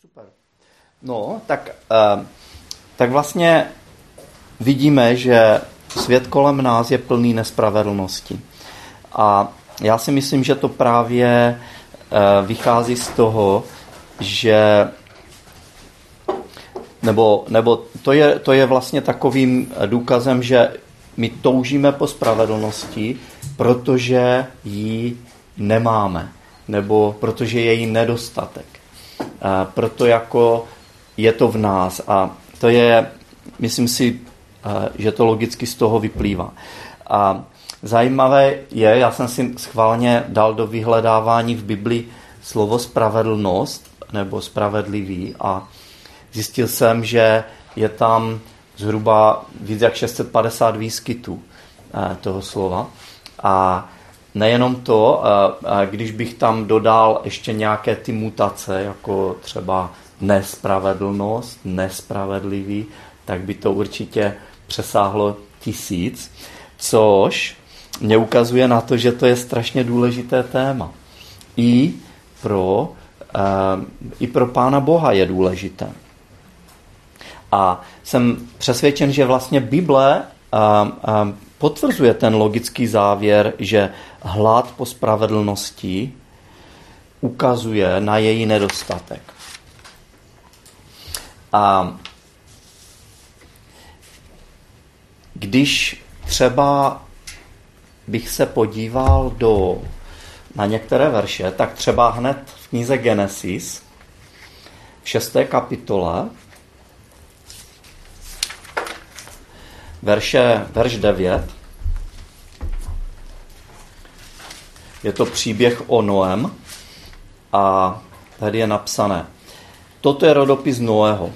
Super. No, tak, uh, tak vlastně vidíme, že svět kolem nás je plný nespravedlnosti. A já si myslím, že to právě uh, vychází z toho, že nebo, nebo to, je, to je vlastně takovým důkazem, že my toužíme po spravedlnosti, protože ji nemáme, nebo protože je jí nedostatek. Proto jako je to v nás a to je, myslím si, že to logicky z toho vyplývá. A zajímavé je, já jsem si schválně dal do vyhledávání v Biblii slovo spravedlnost nebo spravedlivý a zjistil jsem, že je tam zhruba víc jak 650 výskytů eh, toho slova. A nejenom to, když bych tam dodal ještě nějaké ty mutace, jako třeba nespravedlnost, nespravedlivý, tak by to určitě přesáhlo tisíc, což mě ukazuje na to, že to je strašně důležité téma. I pro, i pro Pána Boha je důležité. A jsem přesvědčen, že vlastně Bible potvrzuje ten logický závěr, že hlad po spravedlnosti ukazuje na její nedostatek. A když třeba bych se podíval do, na některé verše, tak třeba hned v knize Genesis, v šesté kapitole, verše, verš 9. Je to příběh o Noem a tady je napsané. Toto je rodopis Noého.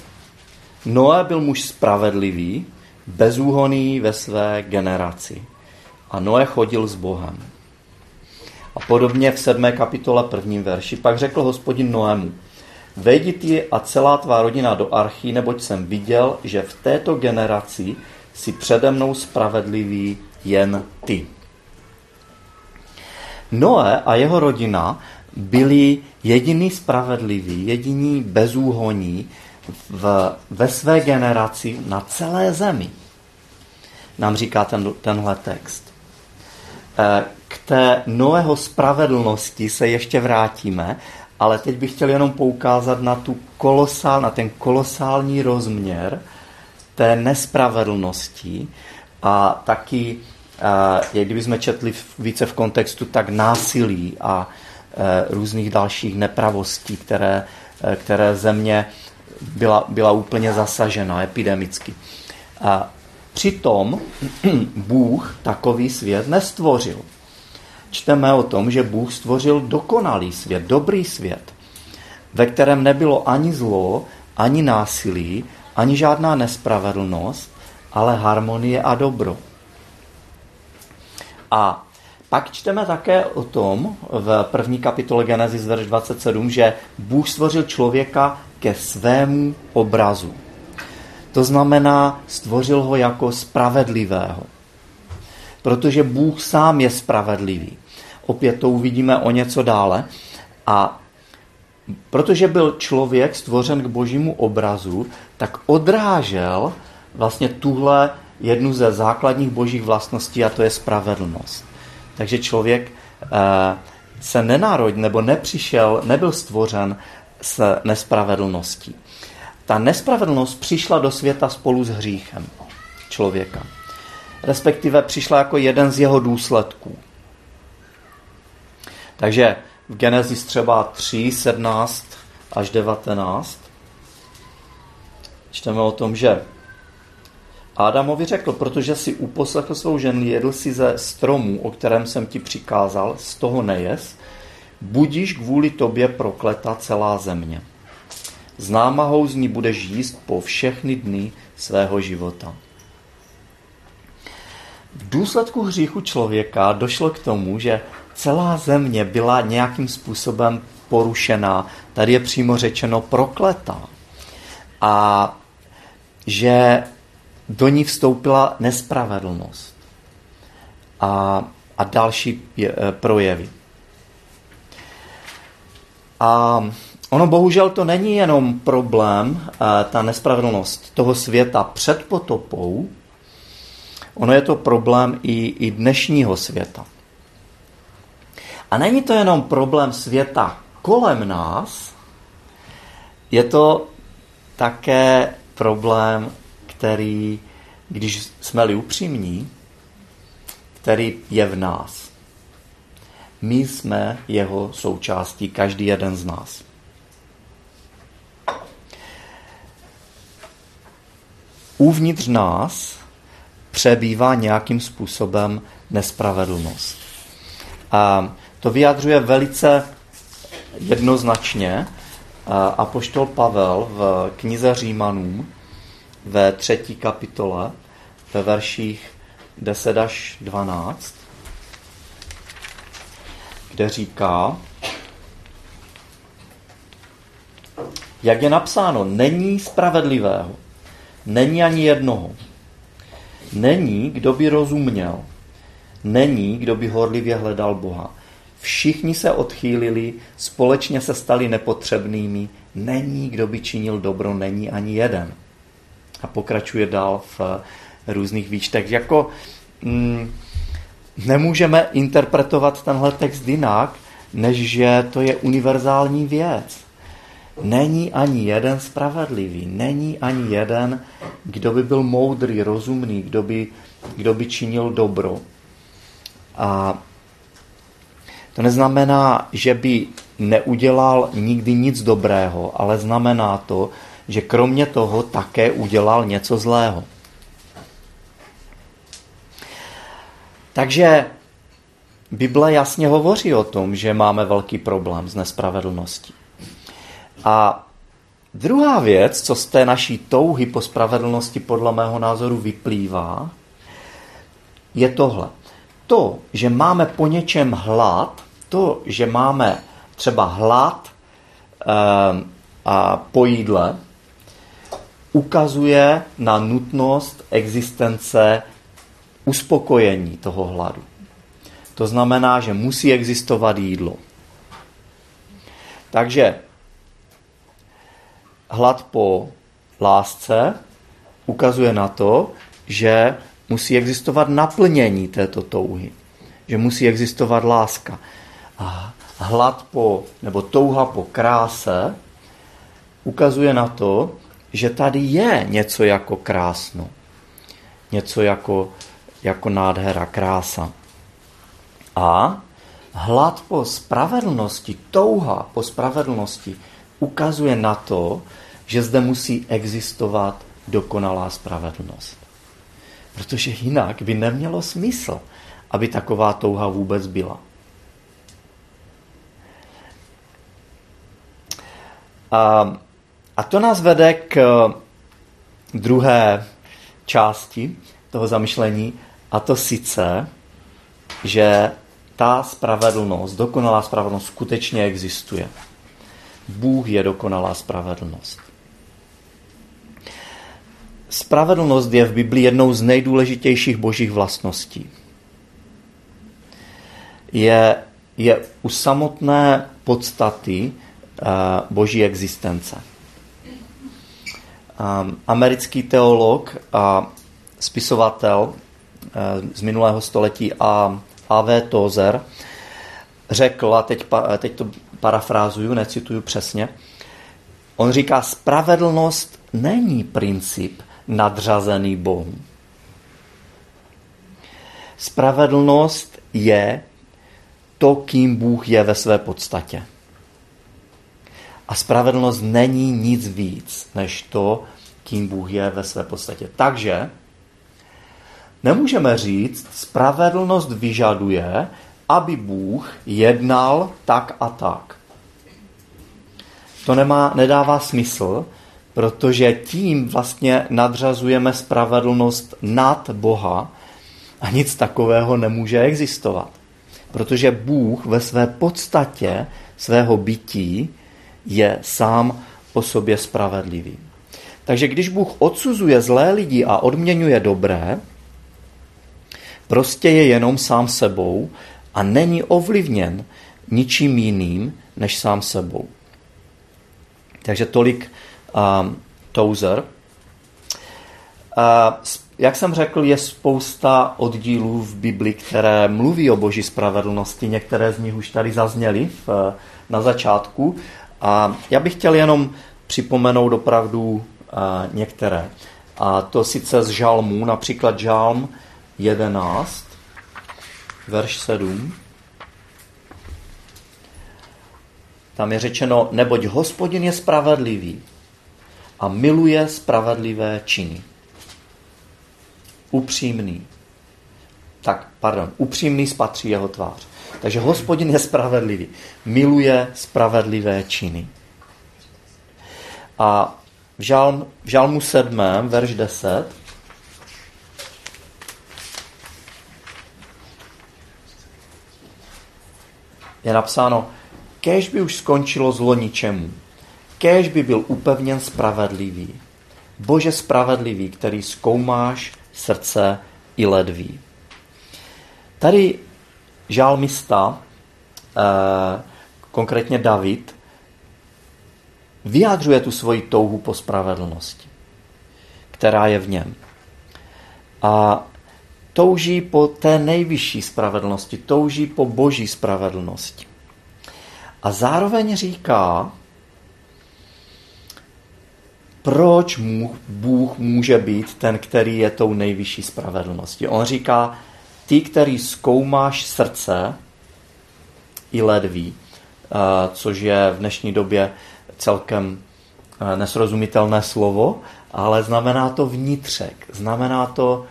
Noé byl muž spravedlivý, bezúhoný ve své generaci. A Noé chodil s Bohem. A podobně v sedmé kapitole prvním verši. Pak řekl hospodin Noému, vejdi ty a celá tvá rodina do archy, neboť jsem viděl, že v této generaci si přede mnou spravedlivý jen ty. Noé a jeho rodina byli jediní spravedliví, jediní bezúhoní v, ve své generaci na celé zemi. Nám říká ten, tenhle text. E, k té Noého spravedlnosti se ještě vrátíme, ale teď bych chtěl jenom poukázat na, tu kolosál, na ten kolosální rozměr, té nespravedlnosti a taky, jak kdybychom četli více v kontextu, tak násilí a e, různých dalších nepravostí, které, e, které země byla, byla úplně zasažena epidemicky. A přitom Bůh takový svět nestvořil. Čteme o tom, že Bůh stvořil dokonalý svět, dobrý svět, ve kterém nebylo ani zlo, ani násilí, ani žádná nespravedlnost, ale harmonie a dobro. A pak čteme také o tom v první kapitole Genesis verš 27, že Bůh stvořil člověka ke svému obrazu. To znamená, stvořil ho jako spravedlivého. Protože Bůh sám je spravedlivý. Opět to uvidíme o něco dále. A protože byl člověk stvořen k božímu obrazu, tak odrážel vlastně tuhle jednu ze základních božích vlastností a to je spravedlnost. Takže člověk eh, se nenárodil nebo nepřišel, nebyl stvořen s nespravedlností. Ta nespravedlnost přišla do světa spolu s hříchem člověka. Respektive přišla jako jeden z jeho důsledků. Takže Genesis třeba 3, 17 až 19 čteme o tom, že Ádamovi řekl, protože si uposlechl svou ženu, jedl si ze stromu, o kterém jsem ti přikázal, z toho nejes, budíš kvůli tobě prokleta celá země. Z námahou z ní budeš jíst po všechny dny svého života. V důsledku hříchu člověka došlo k tomu, že celá země byla nějakým způsobem porušená. Tady je přímo řečeno prokletá. A že do ní vstoupila nespravedlnost a, a další je, e, projevy. A ono bohužel to není jenom problém, eh, ta nespravedlnost toho světa před potopou, ono je to problém i, i dnešního světa. A není to jenom problém světa kolem nás, je to také problém, který, když jsme-li upřímní, který je v nás. My jsme jeho součástí, každý jeden z nás. Uvnitř nás přebývá nějakým způsobem nespravedlnost. A to vyjadřuje velice jednoznačně apoštol Pavel v knize Římanům ve třetí kapitole ve verších 10 až 12, kde říká, jak je napsáno, není spravedlivého, není ani jednoho. Není, kdo by rozuměl. Není, kdo by horlivě hledal Boha. Všichni se odchýlili, společně se stali nepotřebnými. Není, kdo by činil dobro, není ani jeden. A pokračuje dál v různých výčtech. Jako mm, nemůžeme interpretovat tenhle text jinak, než že to je univerzální věc. Není ani jeden spravedlivý, není ani jeden, kdo by byl moudrý, rozumný, kdo by, kdo by činil dobro. A to neznamená, že by neudělal nikdy nic dobrého, ale znamená to, že kromě toho také udělal něco zlého. Takže Bible jasně hovoří o tom, že máme velký problém s nespravedlností. A druhá věc, co z té naší touhy po spravedlnosti podle mého názoru vyplývá, je tohle. To, že máme po něčem hlad, to, že máme třeba hlad e, a po jídle, ukazuje na nutnost existence uspokojení toho hladu. To znamená, že musí existovat jídlo. Takže hlad po lásce ukazuje na to, že musí existovat naplnění této touhy. Že musí existovat láska. A hlad po, nebo touha po kráse ukazuje na to, že tady je něco jako krásno. Něco jako jako nádhera, krása. A hlad po spravedlnosti, touha po spravedlnosti ukazuje na to, že zde musí existovat dokonalá spravedlnost. Protože jinak by nemělo smysl, aby taková touha vůbec byla. A, a to nás vede k druhé části toho zamyšlení, a to sice, že ta spravedlnost, dokonalá spravedlnost skutečně existuje. Bůh je dokonalá spravedlnost. Spravedlnost je v Biblii jednou z nejdůležitějších božích vlastností. Je, je u samotné podstaty uh, boží existence. Um, americký teolog a spisovatel Eh, z minulého století a A.V. Tozer řekl, a teď, teď to parafrázuju, necituju přesně, on říká, spravedlnost není princip nadřazený Bohu. Spravedlnost je to, kým Bůh je ve své podstatě. A spravedlnost není nic víc, než to, kým Bůh je ve své podstatě. Takže Nemůžeme říct, spravedlnost vyžaduje, aby Bůh jednal tak a tak. To nemá, nedává smysl, protože tím vlastně nadřazujeme spravedlnost nad Boha a nic takového nemůže existovat. Protože Bůh ve své podstatě svého bytí je sám o sobě spravedlivý. Takže když Bůh odsuzuje zlé lidi a odměňuje dobré, Prostě je jenom sám sebou a není ovlivněn ničím jiným než sám sebou. Takže tolik um, Tozer. Uh, jak jsem řekl, je spousta oddílů v Bibli, které mluví o boží spravedlnosti. Některé z nich už tady zazněly v, na začátku. A já bych chtěl jenom připomenout opravdu uh, některé. A to sice z žalmů, například žalm 11, verš 7. Tam je řečeno, neboť hospodin je spravedlivý a miluje spravedlivé činy. Upřímný. Tak, pardon, upřímný spatří jeho tvář. Takže hospodin je spravedlivý. Miluje spravedlivé činy. A v, žalm, v žalmu 7, verš 10, je napsáno, Kéž by už skončilo zlo ničemu. Kéž by byl upevněn spravedlivý. Bože spravedlivý, který zkoumáš srdce i ledví. Tady žálmista, eh, konkrétně David, vyjádřuje tu svoji touhu po spravedlnosti, která je v něm. A touží po té nejvyšší spravedlnosti, touží po boží spravedlnosti. A zároveň říká, proč Bůh může být ten, který je tou nejvyšší spravedlností. On říká, ty, který zkoumáš srdce i ledví, eh, což je v dnešní době celkem eh, nesrozumitelné slovo, ale znamená to vnitřek, znamená to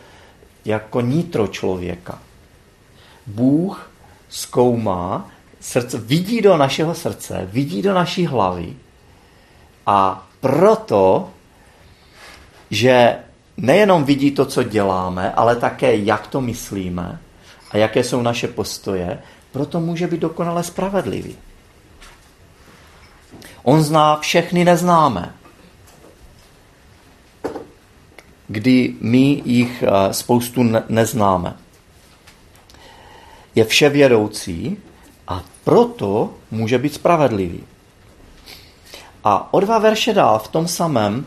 jako nitro člověka. Bůh zkoumá srdce, vidí do našeho srdce, vidí do naší hlavy a proto, že nejenom vidí to, co děláme, ale také, jak to myslíme a jaké jsou naše postoje, proto může být dokonale spravedlivý. On zná všechny neznáme. Kdy my jich eh, spoustu neznáme. Je vševědoucí a proto může být spravedlivý. A o dva verše dál v tom samém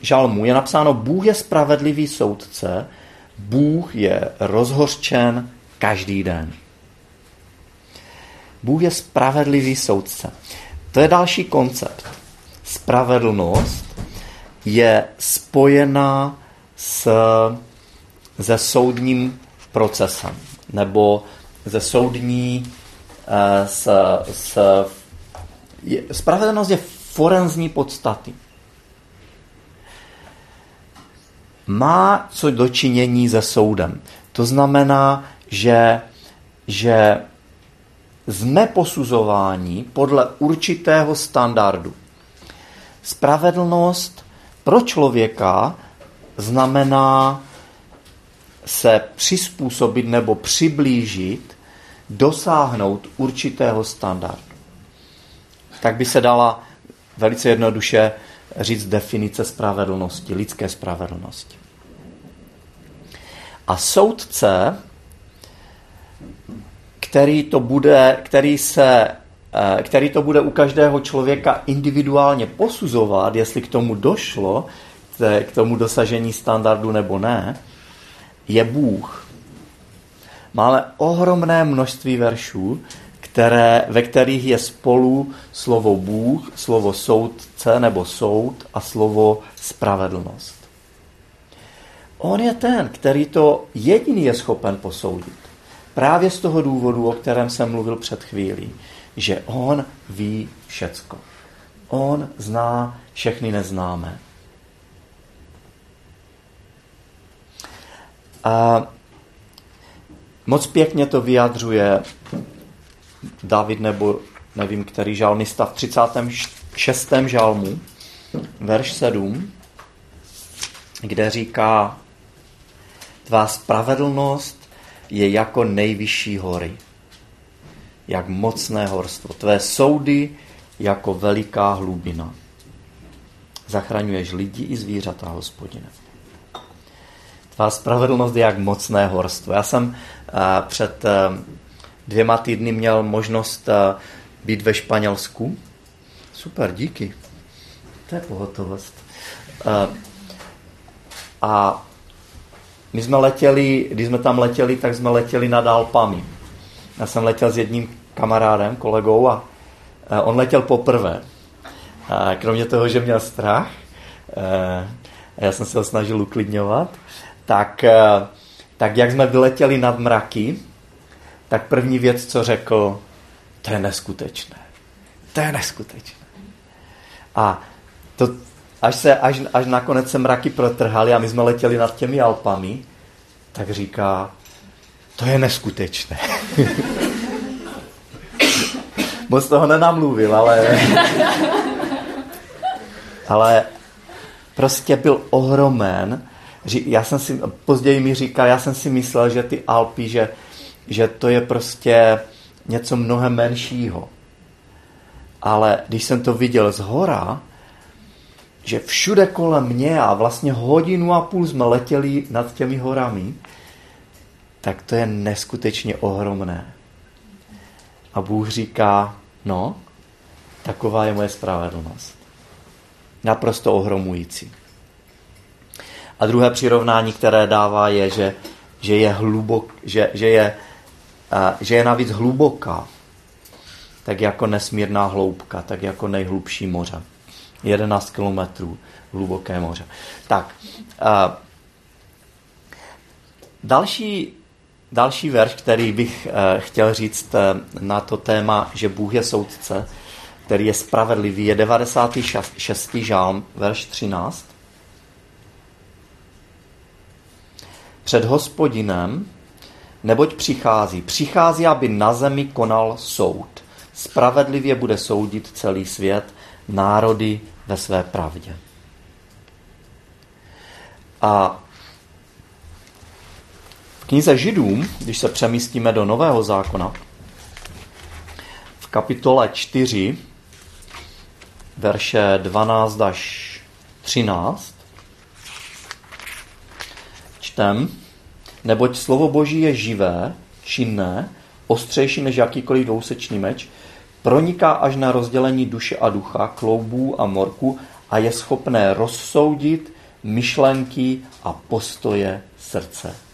žalmu je napsáno Bůh je spravedlivý soudce, Bůh je rozhořčen každý den. Bůh je spravedlivý soudce. To je další koncept. Spravedlnost je spojená s, se soudním procesem nebo ze soudní Eh, s, s, je, spravedlnost je forenzní podstaty. Má co dočinění se soudem. To znamená, že, že jsme posuzováni podle určitého standardu. Spravedlnost pro člověka znamená se přizpůsobit nebo přiblížit dosáhnout určitého standardu. Tak by se dala velice jednoduše říct definice spravedlnosti, lidské spravedlnosti. A soudce, který to bude, který se eh, který to bude u každého člověka individuálně posuzovat, jestli k tomu došlo, k tomu dosažení standardu nebo ne, je Bůh. Máme ohromné množství veršů, které, ve kterých je spolu slovo Bůh, slovo soudce nebo soud a slovo spravedlnost. On je ten, který to jediný je schopen posoudit. Právě z toho důvodu, o kterém jsem mluvil před chvílí, že on ví všecko. On zná všechny neznámé. A Moc pěkně to vyjadřuje David nebo nevím, který žalmista v 36. žalmu, verš 7, kde říká, tvá spravedlnost je jako nejvyšší hory, jak mocné horstvo. Tvé soudy jako veliká hlubina. Zachraňuješ lidi i zvířata, hospodine. Tvá spravedlnost je jak mocné horstvo. Já jsem před eh, dvěma týdny měl možnost eh, být ve Španělsku. Super, díky. To je pohotovost. Uh, a my jsme letěli, když jsme tam letěli, tak jsme letěli nad Alpami. Já jsem letěl s jedním kamarádem, kolegou a on letěl poprvé. A kromě toho, že měl strach, a já jsem se ho snažil uklidňovat, tak, tak jak jsme vyletěli nad mraky, tak první věc, co řekl, to je neskutečné. To je neskutečné. A to, až, se, až, až nakonec se mraky protrhaly a my jsme letěli nad těmi Alpami, tak říká, to je neskutečné. Moc toho nenamluvil, ale... ale prostě byl ohromen. Já jsem si, později mi říkal, já jsem si myslel, že ty Alpy, že, že to je prostě něco mnohem menšího. Ale když jsem to viděl z hora, že všude kolem mě a vlastně hodinu a půl jsme letěli nad těmi horami, tak to je neskutečně ohromné. A Bůh říká, no, taková je moje spravedlnost. Naprosto ohromující. A druhé přirovnání, které dává, je, že, že je hlubok, že, že, je, že je navíc hluboká, tak jako nesmírná hloubka, tak jako nejhlubší moře. 11 kilometrů hluboké moře. Tak, další Další verš, který bych eh, chtěl říct eh, na to téma, že Bůh je soudce, který je spravedlivý, je 96. žálm, verš 13. Před hospodinem, neboť přichází, přichází, aby na zemi konal soud. Spravedlivě bude soudit celý svět, národy ve své pravdě. A knize Židům, když se přemístíme do Nového zákona, v kapitole 4, verše 12 až 13, čtem, neboť slovo Boží je živé, činné, ostřejší než jakýkoliv dvousečný meč, proniká až na rozdělení duše a ducha, kloubů a morku a je schopné rozsoudit myšlenky a postoje srdce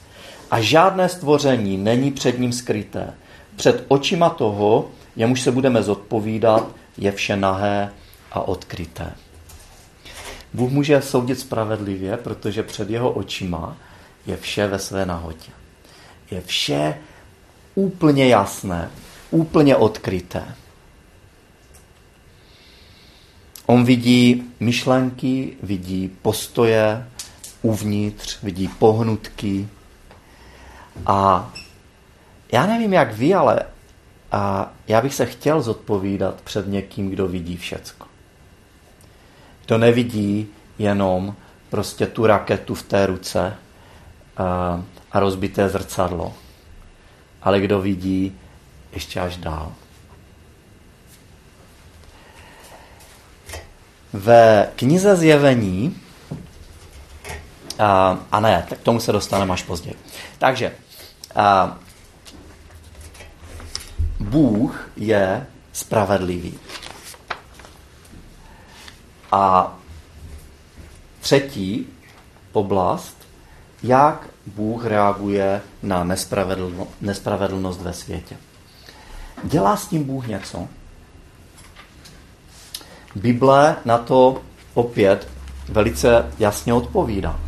a žádné stvoření není před ním skryté. Před očima toho, jemuž se budeme zodpovídat, je vše nahé a odkryté. Bůh může soudit spravedlivě, protože před jeho očima je vše ve své nahotě. Je vše úplně jasné, úplně odkryté. On vidí myšlenky, vidí postoje uvnitř, vidí pohnutky, a já nevím, jak vy, ale a já bych se chtěl zodpovídat před někým, kdo vidí všecko. Kdo nevidí jenom prostě tu raketu v té ruce a, rozbité zrcadlo, ale kdo vidí ještě až dál. Ve knize Zjevení, a, a ne, tak k tomu se dostaneme až později. Takže a Bůh je spravedlivý. A třetí oblast, jak Bůh reaguje na nespravedlno, nespravedlnost ve světě. Dělá s tím Bůh něco? Bible na to opět velice jasně odpovídá.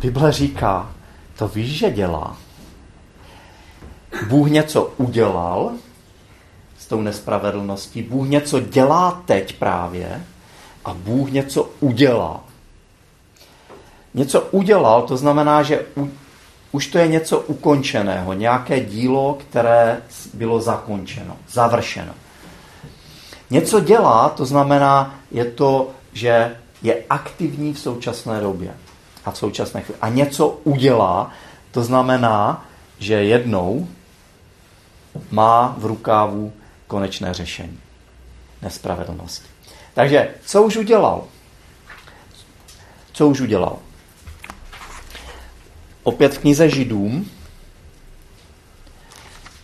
Bible říká, to víš, že dělá. Bůh něco udělal s tou nespravedlností, Bůh něco dělá teď právě a Bůh něco udělá. Něco udělal, to znamená, že u, už to je něco ukončeného, nějaké dílo, které bylo zakončeno, završeno. Něco dělá, to znamená, je to, že je aktivní v současné době a v současné chvíli. A něco udělá, to znamená, že jednou má v rukávu konečné řešení nespravedlnosti. Takže co už udělal? Co už udělal? Opět v knize Židům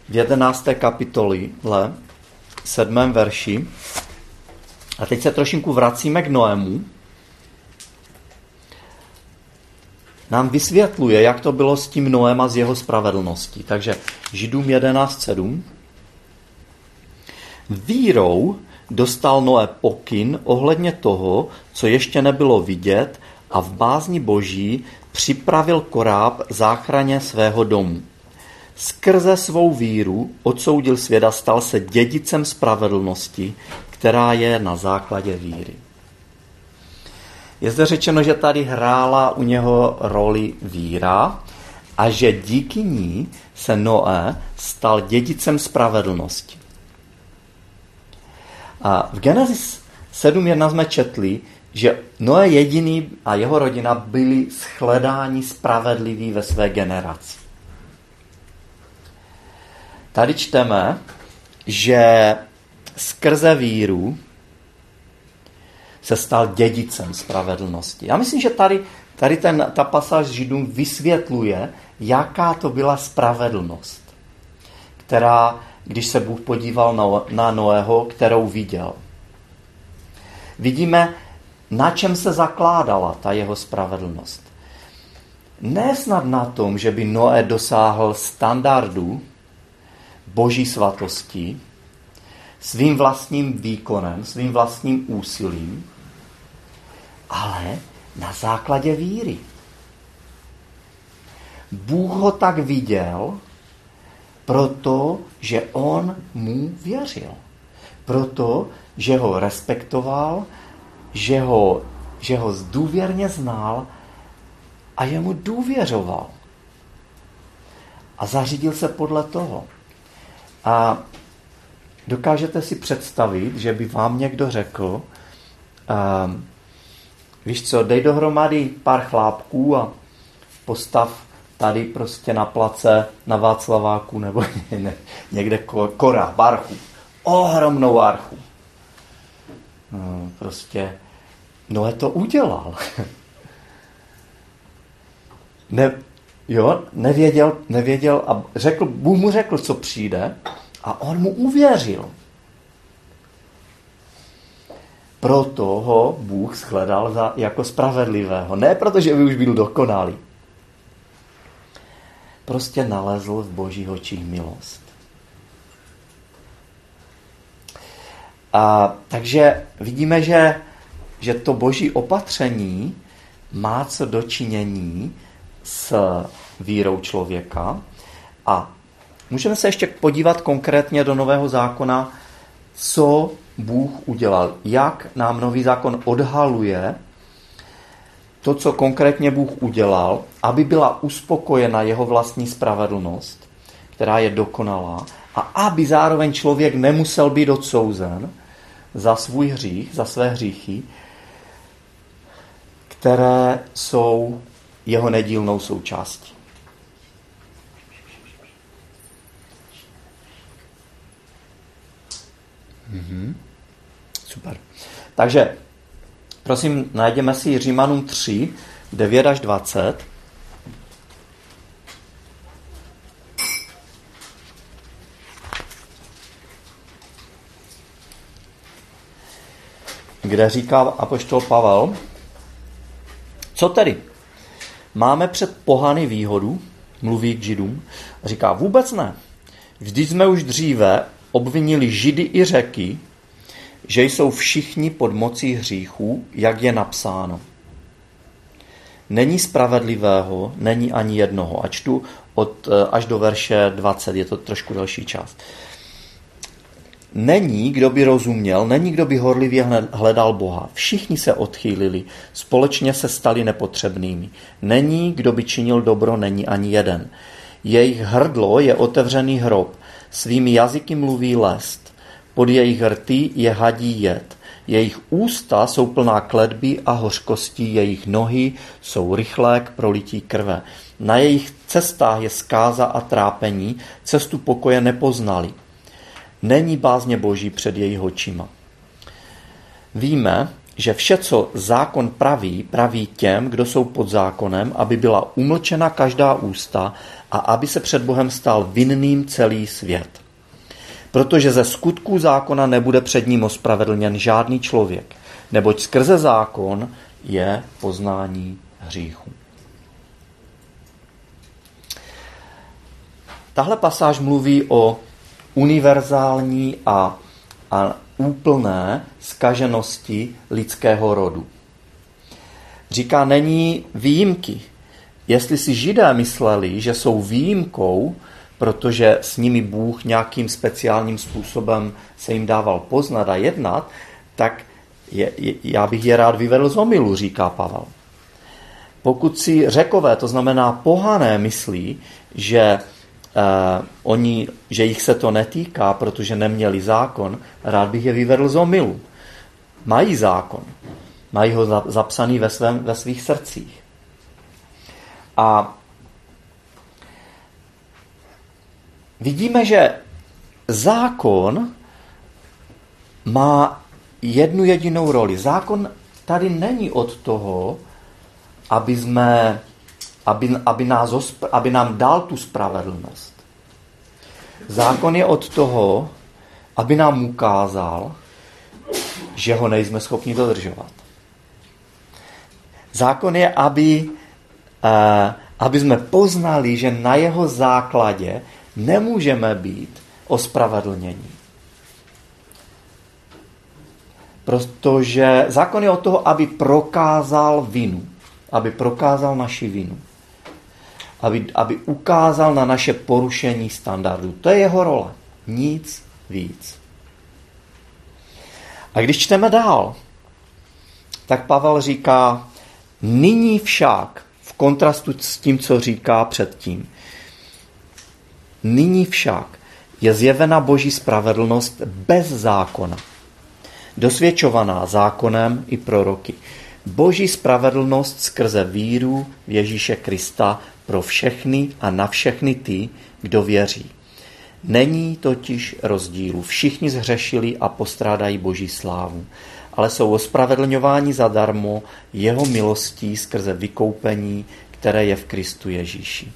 v 11. kapitoli, 7. verši A teď se trošinku vracíme k Noému. Nám vysvětluje, jak to bylo s tím Noem a s jeho spravedlností. Takže Židům 11.7. Vírou dostal Noé pokyn ohledně toho, co ještě nebylo vidět a v bázni boží připravil koráb záchraně svého domu. Skrze svou víru odsoudil svět a stal se dědicem spravedlnosti, která je na základě víry. Je zde řečeno, že tady hrála u něho roli víra a že díky ní se Noé stal dědicem spravedlnosti. A v Genesis 7.1 jsme četli, že Noé jediný a jeho rodina byli shledáni spravedliví ve své generaci. Tady čteme, že skrze víru se stal dědicem spravedlnosti. Já myslím, že tady, tady ten, ta pasáž Židům vysvětluje, jaká to byla spravedlnost, která, když se Bůh podíval na, na Noého, kterou viděl. Vidíme, na čem se zakládala ta jeho spravedlnost. Ne snad na tom, že by Noé dosáhl standardu boží svatosti svým vlastním výkonem, svým vlastním úsilím, ale na základě víry. Bůh ho tak viděl, protože on mu věřil. Proto, že ho respektoval, že ho, že ho zdůvěrně znal a že mu důvěřoval. A zařídil se podle toho. A dokážete si představit, že by vám někdo řekl, um, víš co, dej dohromady pár chlápků a postav tady prostě na place na Václaváku nebo někde kora, barchu. Ohromnou archu. No, prostě Noé to udělal. ne, jo, nevěděl, nevěděl a řekl, Bůh mu řekl, co přijde a on mu uvěřil. Proto ho Bůh shledal za, jako spravedlivého. Ne protože by už byl dokonalý. Prostě nalezl v božích očích milost. A, takže vidíme, že, že to boží opatření má co dočinění s vírou člověka. A můžeme se ještě podívat konkrétně do Nového zákona, co Bůh udělal, jak nám Nový zákon odhaluje to, co konkrétně Bůh udělal, aby byla uspokojena jeho vlastní spravedlnost, která je dokonalá, a aby zároveň člověk nemusel být odsouzen za svůj hřích, za své hříchy, které jsou jeho nedílnou součástí. Mm-hmm. Super. Takže, prosím, najdeme si Římanům 3, 9 až 20. kde říká apoštol Pavel, co tedy? Máme před pohany výhodu, mluví k židům, říká vůbec ne. Vždyť jsme už dříve obvinili židy i řeky, že jsou všichni pod mocí hříchů, jak je napsáno. Není spravedlivého, není ani jednoho. A čtu od, eh, až do verše 20, je to trošku další část. Není, kdo by rozuměl, není, kdo by horlivě hledal Boha. Všichni se odchýlili, společně se stali nepotřebnými. Není, kdo by činil dobro, není ani jeden. Jejich hrdlo je otevřený hrob, svými jazyky mluví lest. Pod jejich rty je hadí jed. Jejich ústa jsou plná kledby a hořkostí, jejich nohy jsou rychlé k prolití krve. Na jejich cestách je zkáza a trápení, cestu pokoje nepoznali. Není bázně boží před jejich očima. Víme, že vše, co zákon praví, praví těm, kdo jsou pod zákonem, aby byla umlčena každá ústa a aby se před Bohem stal vinným celý svět. Protože ze skutků zákona nebude před ním ospravedlněn žádný člověk, neboť skrze zákon je poznání hříchu. Tahle pasáž mluví o univerzální a, a úplné skaženosti lidského rodu. Říká, není výjimky. Jestli si židé mysleli, že jsou výjimkou, protože s nimi Bůh nějakým speciálním způsobem se jim dával poznat a jednat, tak je, je, já bych je rád vyvedl z omilu, říká Pavel. Pokud si řekové, to znamená pohané, myslí, že Uh, oni, že jich se to netýká, protože neměli zákon, rád bych je vyvedl z omilu. Mají zákon. Mají ho zapsaný ve, svém, ve svých srdcích. A vidíme, že zákon má jednu jedinou roli. Zákon tady není od toho, aby jsme aby, aby, nás, aby nám dal tu spravedlnost. Zákon je od toho, aby nám ukázal, že ho nejsme schopni dodržovat. Zákon je, aby, uh, aby jsme poznali, že na jeho základě nemůžeme být ospravedlnění. Protože zákon je od toho, aby prokázal vinu. Aby prokázal naši vinu aby, aby ukázal na naše porušení standardů. To je jeho role. Nic víc. A když čteme dál, tak Pavel říká, nyní však, v kontrastu s tím, co říká předtím, nyní však je zjevena boží spravedlnost bez zákona, dosvědčovaná zákonem i proroky. Boží spravedlnost skrze víru v Ježíše Krista pro všechny a na všechny ty, kdo věří. Není totiž rozdílu. Všichni zhřešili a postrádají boží slávu, ale jsou ospravedlňováni zadarmo jeho milostí skrze vykoupení, které je v Kristu Ježíši.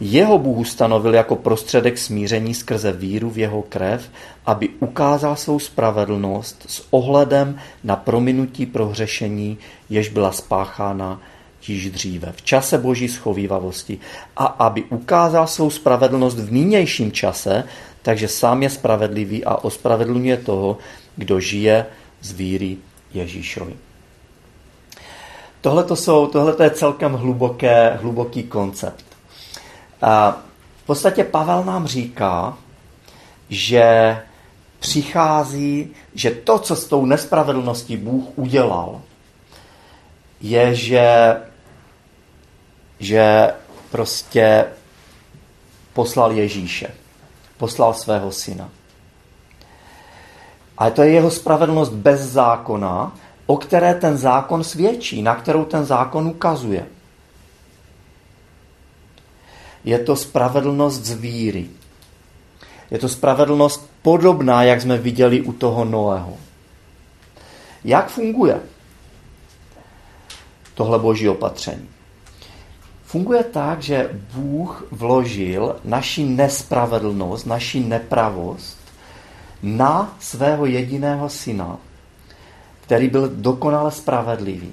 Jeho Bůh ustanovil jako prostředek smíření skrze víru v jeho krev, aby ukázal svou spravedlnost s ohledem na prominutí prohřešení, jež byla spáchána již dříve, v čase boží schovývavosti a aby ukázal svou spravedlnost v nynějším čase, takže sám je spravedlivý a ospravedlňuje toho, kdo žije z víry Ježíšovi. Tohle to je celkem hluboké, hluboký koncept. A v podstatě Pavel nám říká, že přichází, že to, co s tou nespravedlností Bůh udělal, je, že, že prostě poslal Ježíše. Poslal svého syna. Ale to je jeho spravedlnost bez zákona, o které ten zákon svědčí, na kterou ten zákon ukazuje. Je to spravedlnost z víry. Je to spravedlnost podobná, jak jsme viděli u toho Noého. Jak funguje? tohle boží opatření. Funguje tak, že Bůh vložil naši nespravedlnost, naši nepravost na svého jediného syna, který byl dokonale spravedlivý.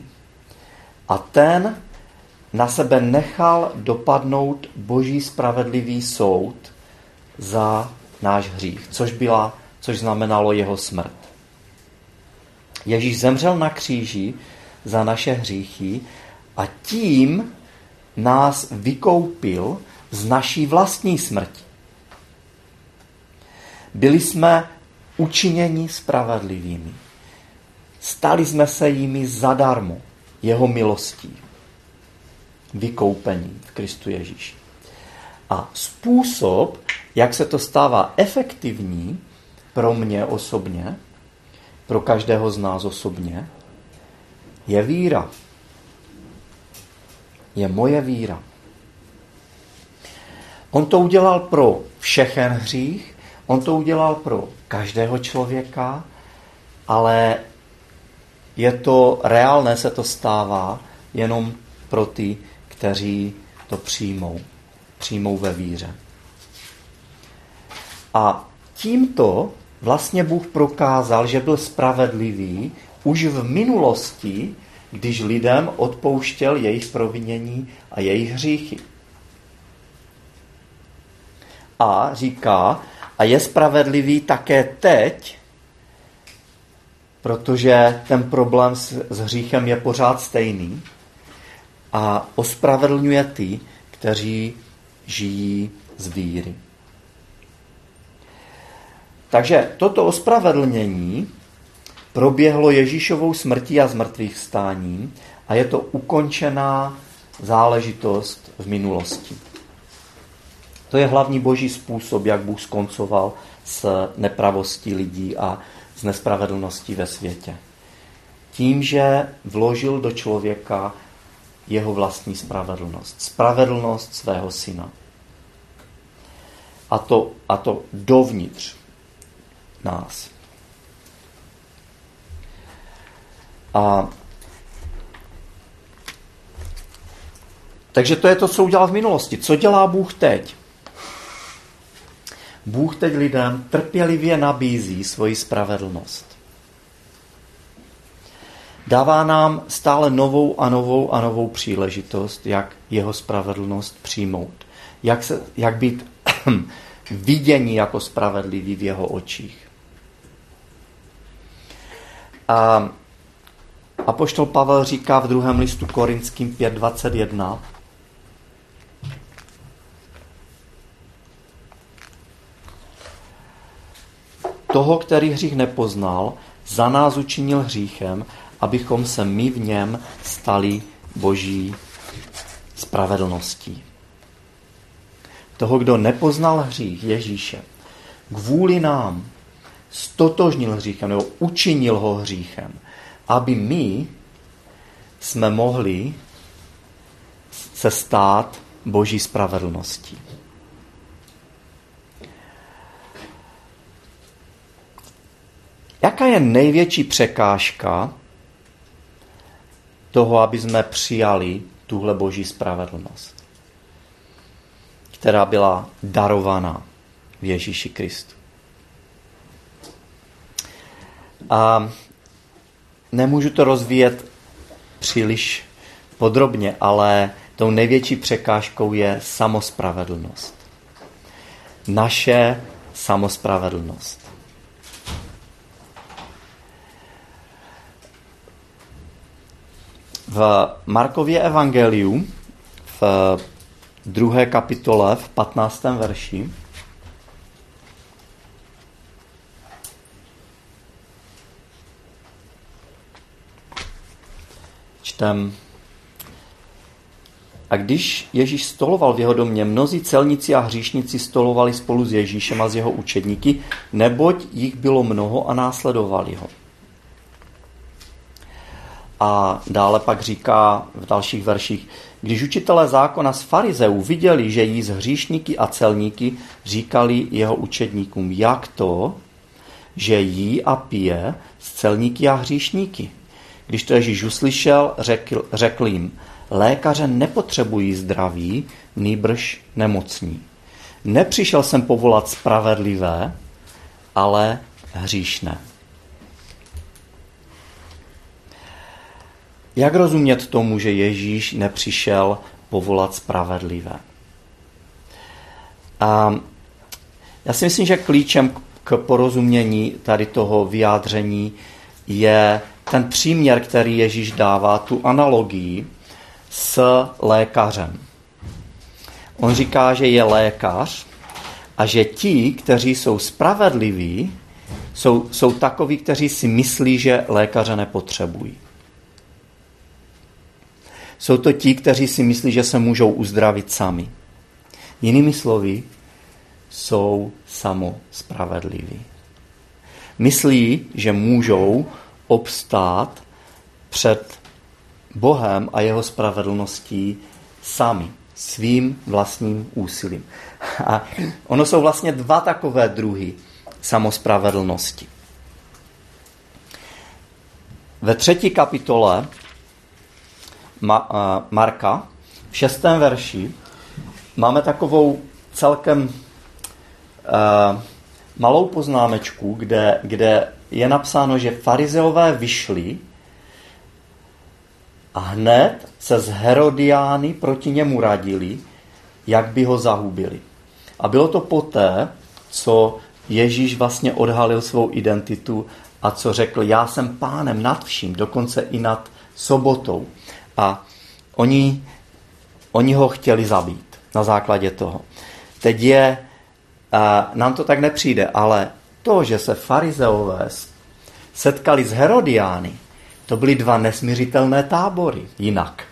A ten na sebe nechal dopadnout boží spravedlivý soud za náš hřích, což, byla, což znamenalo jeho smrt. Ježíš zemřel na kříži za naše hříchy a tím nás vykoupil z naší vlastní smrti. Byli jsme učiněni spravedlivými. Stali jsme se jimi zadarmo, jeho milostí. Vykoupení v Kristu Ježíši. A způsob, jak se to stává efektivní pro mě osobně, pro každého z nás osobně, je víra. Je moje víra. On to udělal pro všechen hřích, on to udělal pro každého člověka, ale je to reálné, se to stává jenom pro ty, kteří to přijmou. Přijmou ve víře. A tímto vlastně Bůh prokázal, že byl spravedlivý už v minulosti, když lidem odpouštěl jejich provinění a jejich hříchy. A říká, a je spravedlivý také teď, protože ten problém s, s hříchem je pořád stejný a ospravedlňuje ty, kteří žijí z víry. Takže toto ospravedlnění proběhlo Ježíšovou smrtí a zmrtvých stáním a je to ukončená záležitost v minulosti. To je hlavní boží způsob, jak Bůh skoncoval s nepravostí lidí a s nespravedlností ve světě. Tím, že vložil do člověka jeho vlastní spravedlnost. Spravedlnost svého syna. A to, a to dovnitř nás. A takže to je to, co udělal v minulosti. Co dělá Bůh teď? Bůh teď lidem trpělivě nabízí svoji spravedlnost. Dává nám stále novou a novou a novou příležitost, jak jeho spravedlnost přijmout. Jak, se, jak být vidění jako spravedlivý v jeho očích. A Apoštol Pavel říká v druhém listu Korinským 5.21 Toho, který hřích nepoznal, za nás učinil hříchem, abychom se my v něm stali boží spravedlností. Toho, kdo nepoznal hřích Ježíše, kvůli nám stotožnil hříchem nebo učinil ho hříchem, aby my jsme mohli se stát boží spravedlností. Jaká je největší překážka toho, aby jsme přijali tuhle boží spravedlnost, která byla darovaná v Ježíši Kristu? A nemůžu to rozvíjet příliš podrobně, ale tou největší překážkou je samospravedlnost. Naše samospravedlnost. V Markově evangeliu v druhé kapitole v 15. verši čtem a když Ježíš stoloval v jeho domě, mnozí celníci a hříšníci stolovali spolu s Ježíšem a s jeho učedníky, neboť jich bylo mnoho a následovali ho. A dále pak říká v dalších verších, když učitelé zákona z farizeů viděli, že jí z hříšníky a celníky, říkali jeho učedníkům, jak to, že jí a pije s celníky a hříšníky. Když to Ježíš uslyšel, řekl, řekl jim, lékaře nepotřebují zdraví, nýbrž nemocní. Nepřišel jsem povolat spravedlivé, ale hříšné. Jak rozumět tomu, že Ježíš nepřišel povolat spravedlivé? A já si myslím, že klíčem k porozumění tady toho vyjádření je ten příměr, který Ježíš dává, tu analogii s lékařem. On říká, že je lékař a že ti, kteří jsou spravedliví, jsou, jsou takoví, kteří si myslí, že lékaře nepotřebují. Jsou to ti, kteří si myslí, že se můžou uzdravit sami. Jinými slovy, jsou samospravedliví. Myslí, že můžou obstát před Bohem a jeho spravedlností sami, svým vlastním úsilím. A ono jsou vlastně dva takové druhy samospravedlnosti. Ve třetí kapitole Ma, Marka, v šestém verši, máme takovou celkem uh, malou poznámečku, kde, kde je napsáno, že farizeové vyšli a hned se z Herodiány proti němu radili, jak by ho zahubili. A bylo to poté, co Ježíš vlastně odhalil svou identitu a co řekl, já jsem pánem nad vším, dokonce i nad sobotou. A oni, oni ho chtěli zabít na základě toho. Teď je, nám to tak nepřijde, ale to, že se farizeové setkali s Herodiány, to byly dva nesměřitelné tábory jinak.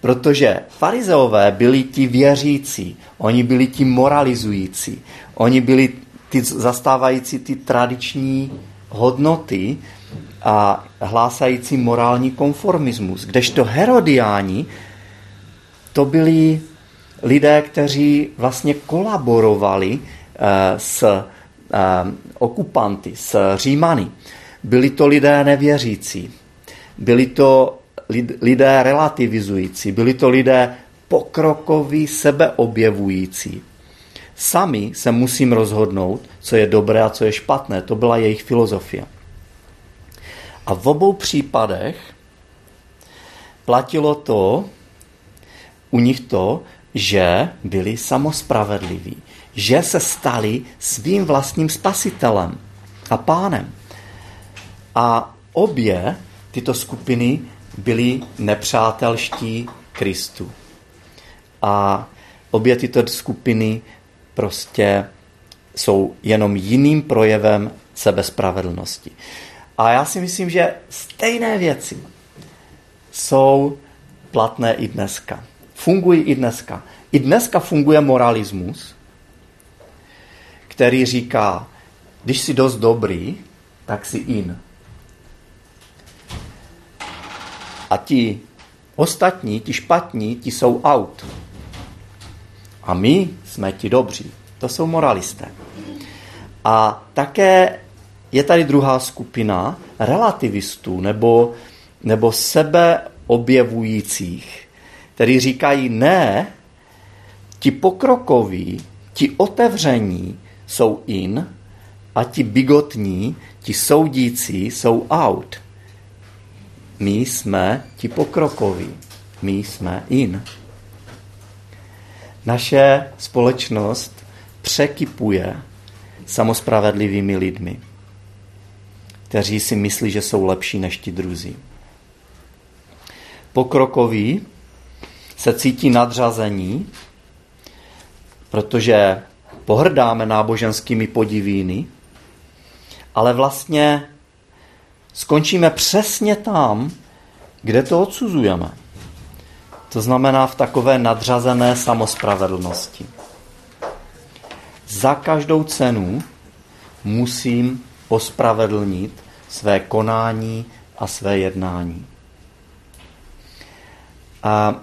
Protože farizeové byli ti věřící, oni byli ti moralizující, oni byli ty zastávající ty tradiční hodnoty a hlásající morální konformismus. Kdežto Herodiáni to byli lidé, kteří vlastně kolaborovali s eh, okupanty, s Římany. Byli to lidé nevěřící, byli to lidé relativizující, byli to lidé pokrokoví, sebeobjevující. Sami se musím rozhodnout, co je dobré a co je špatné. To byla jejich filozofie. A v obou případech platilo to, u nich to, že byli samospravedliví, že se stali svým vlastním spasitelem a pánem. A obě tyto skupiny byli nepřátelští Kristu. A obě tyto skupiny prostě jsou jenom jiným projevem sebespravedlnosti. A já si myslím, že stejné věci jsou platné i dneska. Fungují i dneska. I dneska funguje moralismus, který říká, když jsi dost dobrý, tak si in. A ti ostatní, ti špatní, ti jsou out. A my jsme ti dobří. To jsou moralisté. A také je tady druhá skupina relativistů nebo, nebo sebeobjevujících, kteří říkají ne, ti pokrokoví, ti otevření jsou in a ti bigotní, ti soudící jsou out. My jsme ti pokrokoví, my jsme in. Naše společnost překypuje samospravedlivými lidmi, kteří si myslí, že jsou lepší než ti druzí. Pokrokoví se cítí nadřazení, protože pohrdáme náboženskými podivíny, ale vlastně skončíme přesně tam, kde to odsuzujeme. To znamená v takové nadřazené samospravedlnosti. Za každou cenu musím ospravedlnit své konání a své jednání. A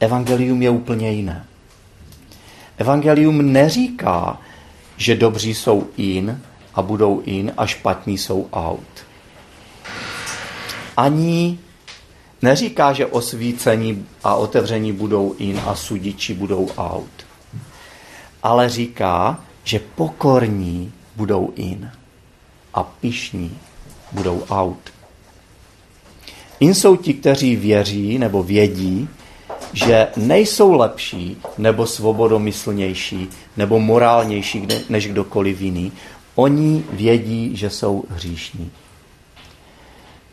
evangelium je úplně jiné. Evangelium neříká, že dobří jsou in a budou in a špatní jsou out. Ani neříká, že osvícení a otevření budou in a sudiči budou out. Ale říká, že pokorní budou in a pišní budou out. In jsou ti, kteří věří nebo vědí, že nejsou lepší nebo svobodomyslnější nebo morálnější než kdokoliv jiný. Oni vědí, že jsou hříšní.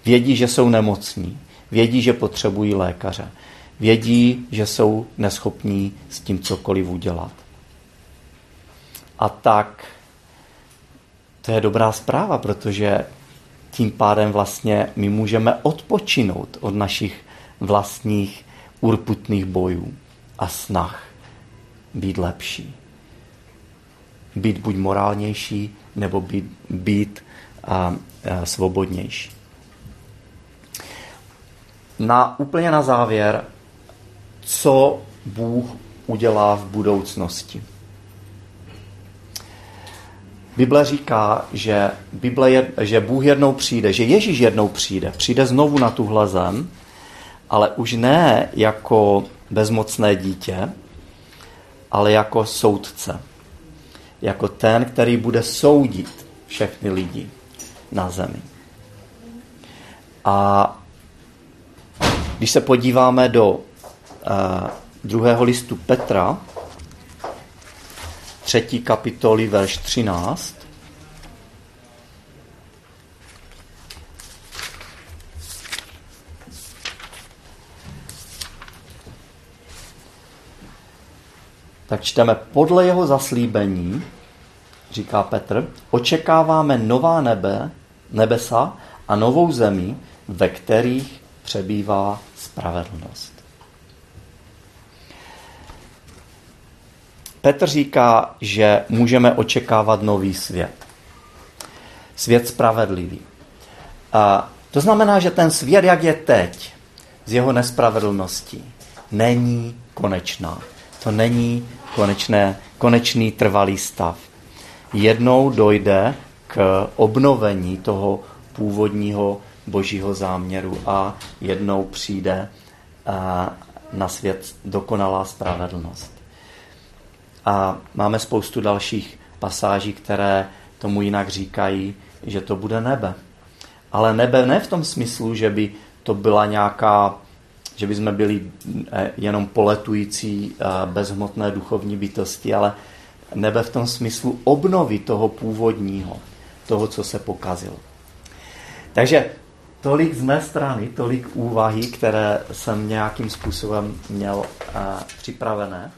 Vědí, že jsou nemocní. Vědí, že potřebují lékaře. Vědí, že jsou neschopní s tím cokoliv udělat. A tak to je dobrá zpráva, protože tím pádem vlastně my můžeme odpočinout od našich vlastních urputných bojů a snah být lepší. Být buď morálnější, nebo být, být a, a, svobodnější. Na, úplně na závěr, co Bůh udělá v budoucnosti. Bible říká, že, Bible je, že Bůh jednou přijde, že Ježíš jednou přijde. Přijde znovu na tuhle zem, ale už ne jako bezmocné dítě, ale jako soudce. jako ten, který bude soudit všechny lidi na zemi. A když se podíváme do uh, druhého listu Petra, třetí kapitoly, verš 13, tak čteme, podle jeho zaslíbení, říká Petr, očekáváme nová nebe, nebesa a novou zemi, ve kterých přebývá spravedlnost. Petr říká, že můžeme očekávat nový svět. Svět spravedlivý. A to znamená, že ten svět, jak je teď, z jeho nespravedlností, není konečná. To není konečné, konečný trvalý stav. Jednou dojde k obnovení toho původního božího záměru a jednou přijde na svět dokonalá spravedlnost. A máme spoustu dalších pasáží, které tomu jinak říkají, že to bude nebe. Ale nebe ne v tom smyslu, že by to byla nějaká, že by jsme byli eh, jenom poletující eh, bezhmotné duchovní bytosti, ale nebe v tom smyslu obnovy toho původního, toho, co se pokazilo. Takže tolik z mé strany, tolik úvahy, které jsem nějakým způsobem měl uh, připravené.